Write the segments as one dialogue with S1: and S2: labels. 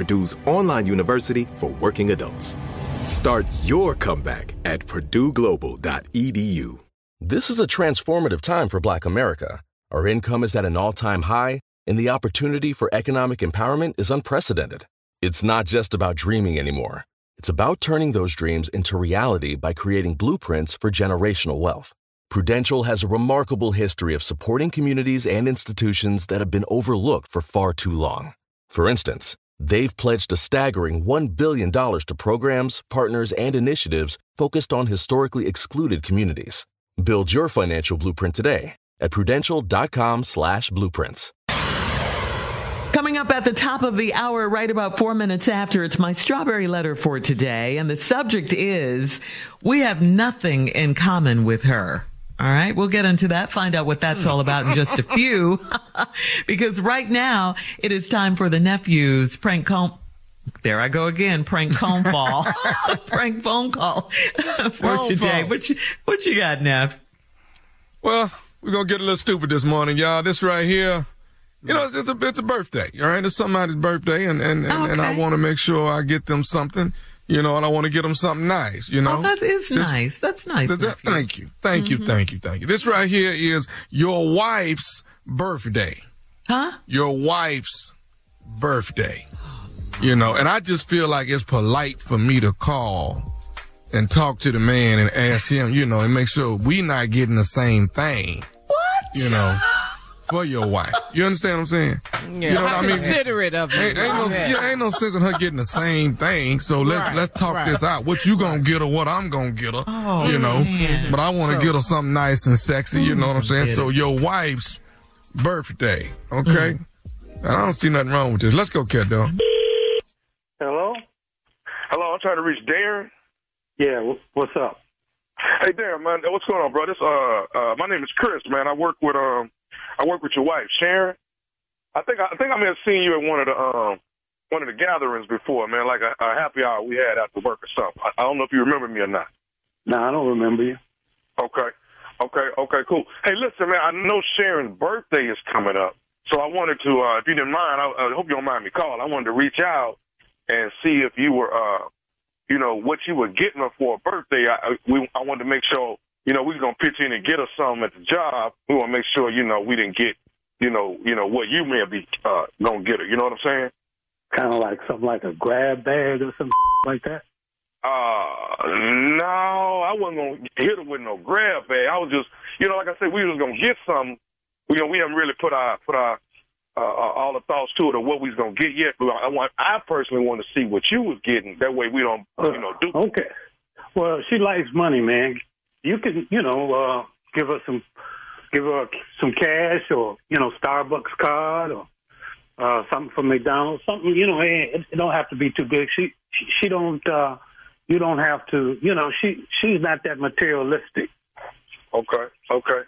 S1: Purdue's online university for working adults. Start your comeback at purdueglobal.edu.
S2: This is a transformative time for Black America. Our income is at an all time high, and the opportunity for economic empowerment is unprecedented. It's not just about dreaming anymore, it's about turning those dreams into reality by creating blueprints for generational wealth. Prudential has a remarkable history of supporting communities and institutions that have been overlooked for far too long. For instance, they've pledged a staggering $1 billion to programs, partners, and initiatives focused on historically excluded communities. Build your financial blueprint today at prudential.com slash blueprints.
S3: Coming up at the top of the hour, right about four minutes after, it's my strawberry letter for today. And the subject is We have nothing in common with her. All right. We'll get into that, find out what that's all about in just a few. because right now it is time for the nephew's prank call. There I go again. Prank phone call. prank phone call for
S4: Phone
S3: today.
S4: calls.
S3: What you, what you got, Neff?
S4: Well, we're gonna get a little stupid this morning, y'all. This right here, you know, it's a it's a birthday, all right? It's somebody's birthday, and and and, and I want to make sure I get them something, you know, and I want to get them something nice, you know.
S3: Oh, that is
S4: This-
S3: nice. That's nice.
S4: th- th- thank you, thank you,
S3: Mhm.
S4: thank you, thank you. This right here is your wife's birthday.
S3: Huh?
S4: Your wife's birthday. You know, and I just feel like it's polite for me to call and talk to the man and ask him, you know, and make sure we not getting the same thing.
S3: What?
S4: You know, for your wife. You understand what I'm saying?
S5: Yeah,
S4: you know what I mean?
S5: considerate of you.
S4: Ain't, ain't no,
S5: Yeah.
S4: yeah, ain't no sense in her getting the same thing. So let's
S5: Right,
S4: let's talk
S5: right.
S4: this out. What you gonna get her? What I'm gonna get her?
S3: Oh,
S4: you know.
S3: man.
S4: But I want to
S5: So-
S4: get her something nice and sexy. You know what I'm saying? So your wife's birthday, okay?
S3: Mm-hmm.
S4: And I don't see nothing wrong with this. Let's go, cat dog.
S6: Hello?
S7: Hello, I'm trying to reach Darren.
S6: Yeah, what's up?
S7: Hey, Darren, man, what's going on, bro? This, uh, uh, my name is Chris, man. I work with, um, I work with your wife, Sharon. I think, I think I may have seen you at one of the, um, one of the gatherings before, man, like a, a happy hour we had after work or something. I, I don't know if you remember me or not.
S6: No, I don't remember you.
S7: Okay. Okay. Okay. Cool. Hey, listen, man. I know Sharon's birthday is coming up, so I wanted to, uh, if you didn't mind, I, I hope you don't mind me calling. I wanted to reach out and see if you were, uh, you know, what you were getting her for a birthday. I, we, I wanted to make sure, you know, we was gonna pitch in and get her something at the job. We want to make sure, you know, we didn't get, you know, you know what you may be uh, gonna get her. You know what I'm saying?
S6: Kind of like something like a grab bag or something like that.
S7: Uh, no, I wasn't gonna hit her with no grab bag. I was just, you know, like I said, we was gonna get something. You know, we haven't really put our put our uh, uh, all the thoughts to it of what we was gonna get yet. But I want, I personally want to see what you was getting. That way, we don't, you know, do.
S6: Okay. Well, she likes money, man. You can, you know, uh, give her some, give her some cash or you know, Starbucks card or uh, something from McDonald's. Something, you know, it, it don't have to be too big. She, she, she don't. uh You don't have to. You know, she, she's not that materialistic.
S7: Okay, okay.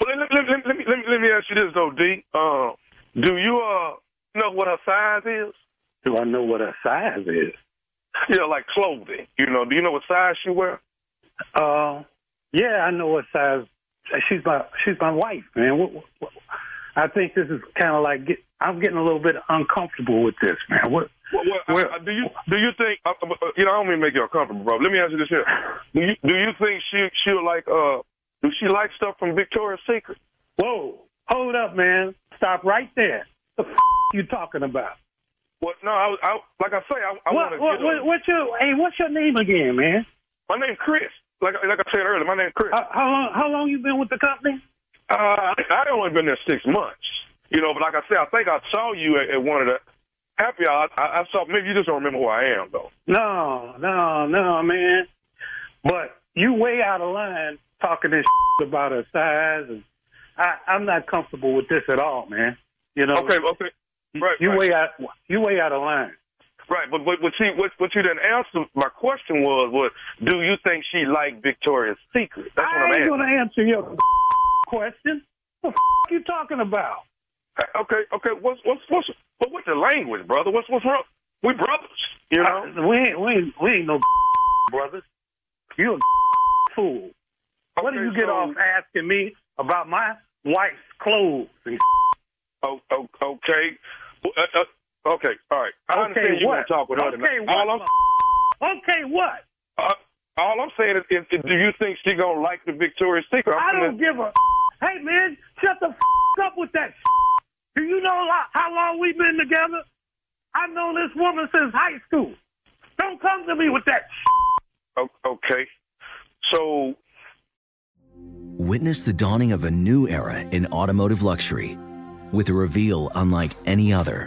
S7: Well, let, let, let, let me let me let me ask you this though, D. Uh, do you uh know what her size is?
S6: Do I know what her size is?
S7: Yeah, like clothing. You know, do you know what size she wear?
S6: Uh, yeah, I know what size. She's my she's my wife, man. What, what, what, I think this is kind of like get, I'm getting a little bit uncomfortable with this, man. What?
S7: Well, well,
S6: Well-
S7: uh, do you do you think uh, uh, you know? I don't mean to make you uncomfortable, bro. Let me ask you this here: Do you do you think she she'll like uh do she like stuff from Victoria's Secret?
S6: Whoa, hold up, man. Stop right there. What the f- you talking about?
S7: What? No, I, I like I say, I, I want
S6: What,
S7: to.
S6: what, what, what's your hey? What's your name again, man?
S7: My name's Chris. Like like I said earlier, my name's Chris.
S6: How, how long? How long you been with the company?
S7: Uh, I only been there six months. You know, but like I said, I think I saw you at, at one of the happy hour. I, I saw. Maybe you just don't remember who I am, though.
S6: No, no, no, man. But you way out of line talking this about her size, and I, I'm not comfortable with this at all, man. You know.
S7: Okay, okay, right.
S6: You
S7: right.
S6: way out. You way out of line.
S7: Right, but what what, she, what what you didn't answer my question was was do you think she liked Victoria's Secret? That's what
S6: I
S7: I'm
S6: ain't gonna answer your question. What the f- you talking about?
S7: Okay, okay. What's what's what's but what's the language, brother? What's what's wrong? We brothers, you know.
S6: Uh, we ain't we ain't, we ain't no brothers. You a fool. What do
S7: Okay,
S6: you get off asking me about my wife's clothes? And
S7: Oh, oh, okay. Uh, uh, okay, all right. I
S6: Okay,
S7: understand you
S6: what?
S7: want to talk with her.
S6: Okay,
S7: tonight.
S6: what?
S7: All I'm
S6: okay, what?
S7: uh, all I'm saying is, is, is, do you think she gonna like the Victoria's Secret?
S6: I
S7: I'm
S6: don't give a. Hey man, shut the f- up with that. Do you know how long we've been together? I've known this woman since high school. Don't come to me with that.
S7: Okay. So
S5: Witness the dawning of a new era in automotive luxury with a reveal unlike any other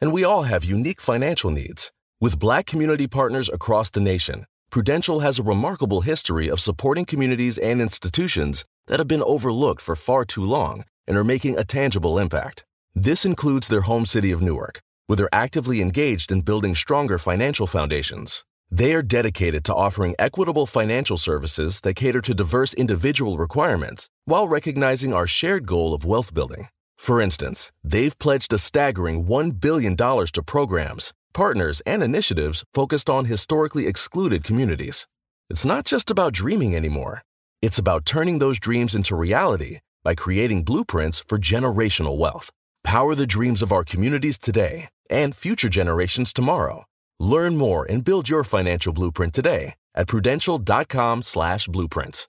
S2: and we all have unique financial needs. With black community partners across the nation, Prudential has a remarkable history of supporting communities and institutions that have been overlooked for far too long and are making a tangible impact. This includes their home city of Newark, where they're actively engaged in building stronger financial foundations. They are dedicated to offering equitable financial services that cater to diverse individual requirements while recognizing our shared goal of wealth building. For instance, they've pledged a staggering $1 billion to programs, partners, and initiatives focused on historically excluded communities. It's not just about dreaming anymore, it's about turning those dreams into reality by creating blueprints for generational wealth. Power the dreams of our communities today and future generations tomorrow. Learn more and build your financial blueprint today at prudential.com slash blueprints.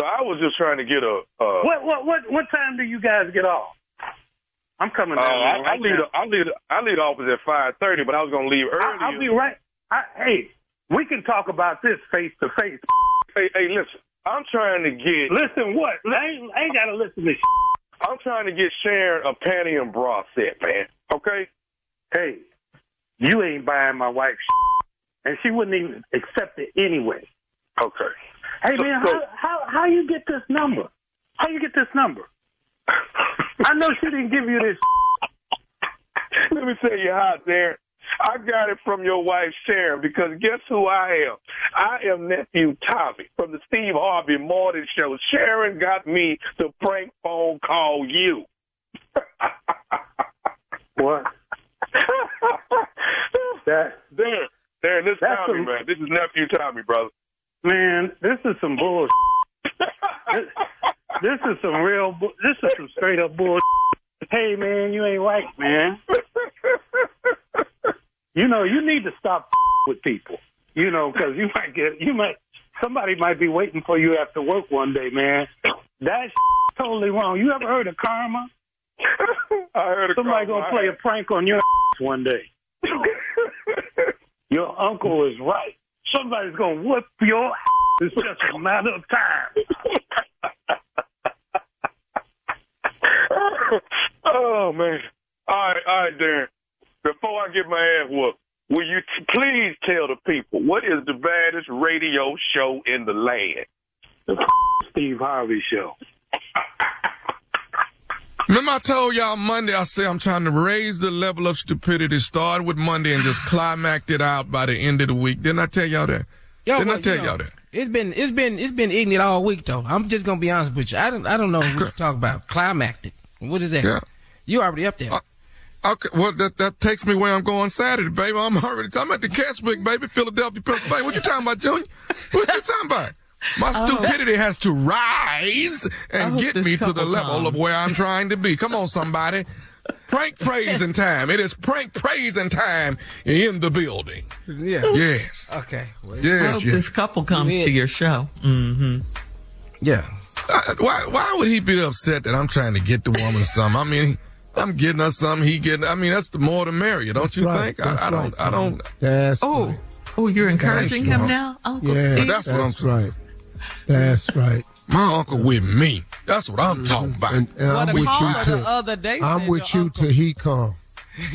S7: So I was just trying to get a. Uh,
S6: What what what what time do you guys get off? I'm coming
S7: Uh,
S6: down.
S7: I,
S6: there
S7: I
S6: right
S7: leave.
S6: now.
S7: The, I leave. I leave the office at five thirty, but I was gonna leave early.
S6: I, I'll be right. I, hey, we can talk about this face to face.
S7: Hey, hey, listen. I'm trying to get.
S6: Listen, what? I ain't, I ain't got to listen to. This.
S7: I'm trying to get Sharon a panty and bra set, man. Okay.
S6: Hey, you ain't buying my wife, and she wouldn't even accept it anyway.
S7: Okay.
S6: Hey
S7: So-
S6: man,
S7: so-
S6: how how how you get this number? How you get this number? I know she didn't give you this.
S7: Let me tell you how, Darren. I got it from your wife, Sharon, because guess who I am? I am nephew Tommy from the Steve Harvey Morning Show. Sharon got me to prank phone call you.
S6: what? That
S7: Darren, Darren, this Tommy, man. This is nephew Tommy, brother.
S6: Man, this is some bull. this, this is some real. This is some straight up bull. Hey man, you ain't right, man. You know, you need to stop with people. You know, because you might get, you might, somebody might be waiting for you after work one day, man. That's totally wrong. You ever heard of karma?
S7: I heard of
S6: Somebody
S7: karma.
S6: gonna play a prank on your one day. Your uncle is right. Somebody's gonna whoop your. Ass. It's just a matter of time.
S7: oh man! All right, all right, Darren. Before I get my ass whooped, will you t- please tell the people what is the baddest radio show in the land?
S6: The Steve Harvey Show.
S4: Remember I told y'all Monday, I said I'm trying to raise the level of stupidity. Started with Monday and just climaxed it out by the end of the week. Didn't I tell y'all that?
S8: Yo,
S4: Didn't I tell
S8: you know,
S4: y'all that?
S8: It's been it's been it's been ignorant all week though. I'm just gonna be honest with you. I don't I don't know what to talk about. Climactic. What is that?
S4: Yeah.
S8: You already up there.
S4: Uh, okay, well that that takes me where I'm going Saturday, baby. I'm already I'm at the Keswick, baby, Philadelphia, Pennsylvania. What you talking about, Junior? What you talking about? My
S3: Oh.
S4: stupidity has to rise and
S3: hope
S4: get me to the
S3: couple
S4: level of where I'm trying to be. Come on, somebody. Prank praising time. It is prank praising time in the building.
S8: Yeah.
S4: Yes.
S8: Okay. Well,
S3: I
S4: Yes.
S3: hope
S4: yes.
S3: this couple comes
S8: Yeah.
S3: to your show. Mm-hmm.
S8: Yeah.
S4: Uh, why why would he be upset that I'm trying to get the woman something? I mean, I'm getting her something. He getting. I mean, that's the more the merrier, don't
S9: That's
S4: you
S9: right.
S4: think? I, I don't.
S9: right,
S4: I don't.
S9: That's
S3: Oh,
S9: right.
S3: oh, you're encouraging
S4: Thank
S3: him
S4: you.
S3: now, Uncle
S9: Yeah,
S3: Steve?
S4: that's what I'm
S9: that's right. That's right.
S4: My uncle with me. That's what I'm mm-hmm. talking about.
S9: And, and I'm
S8: the
S9: with
S8: caller
S9: you
S8: the other day
S9: I'm with
S8: your
S9: you till he come.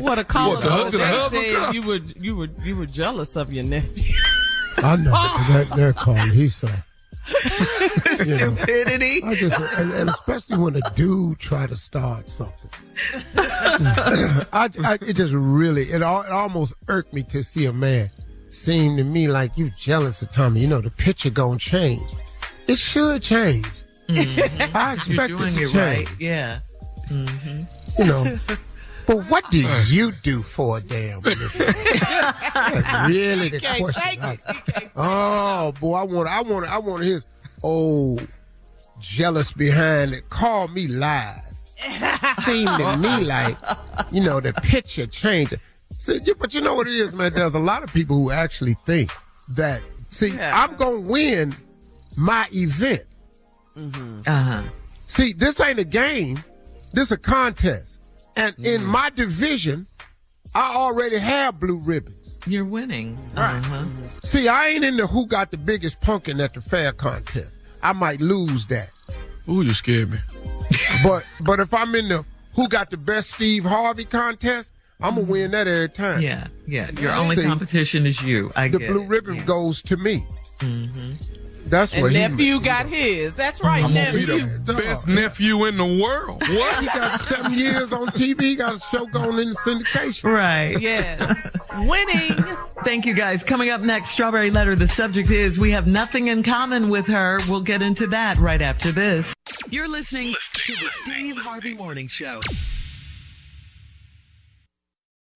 S10: What a caller
S4: What, the
S10: the other
S4: husband-
S10: day said you were you were you were jealous of your nephew.
S9: I know that that calling. He said. You know,
S3: Stupidity.
S9: I just and, and especially when a dude try to start something. I, I it just really it, all, it almost irked me to see a man seem to me like you jealous of Tommy. You know the picture gonna change. It should change. I
S3: You're
S9: expect
S3: doing
S9: it to
S3: it
S9: change.
S3: right. Yeah. Mm-hmm.
S9: You know. But what do you do for a damn living? Really the
S10: can't
S9: question.
S10: take
S9: Like, oh boy, I want, I want, I want his oh jealous behind it. Call me live. Seem to me like, you know, the picture changed. See, but you know what it is, man. There's a lot of people who actually think that. See, I'm gonna win my event.
S3: Uh-huh.
S9: See, this ain't a game. This a contest. And in my division, I already have blue ribbons.
S3: You're winning. Uh-huh.
S9: See, I ain't in the who got the biggest pumpkin at the fair contest. I might lose that.
S4: Ooh, you scared me.
S9: But but if I'm in the who got the best Steve Harvey contest, I'm gonna win that every time.
S3: Yeah, yeah. Your only
S9: See,
S3: competition is you. I
S9: the
S3: get
S9: blue
S3: it.
S9: ribbon goes to me.
S3: Mm-hmm.
S9: That's
S10: And
S9: what he
S10: nephew
S9: meant.
S10: got his. That's right,
S9: I'm gonna be the
S4: Best nephew in the world.
S9: What? He got seven years on TV. He got a show going in the syndication.
S3: Right.
S10: Yes. Winning.
S3: Thank you guys. Coming up next, Strawberry Letter. The subject is We have nothing in common with her. We'll get into that right after this.
S11: You're listening to the Steve Harvey Morning Show.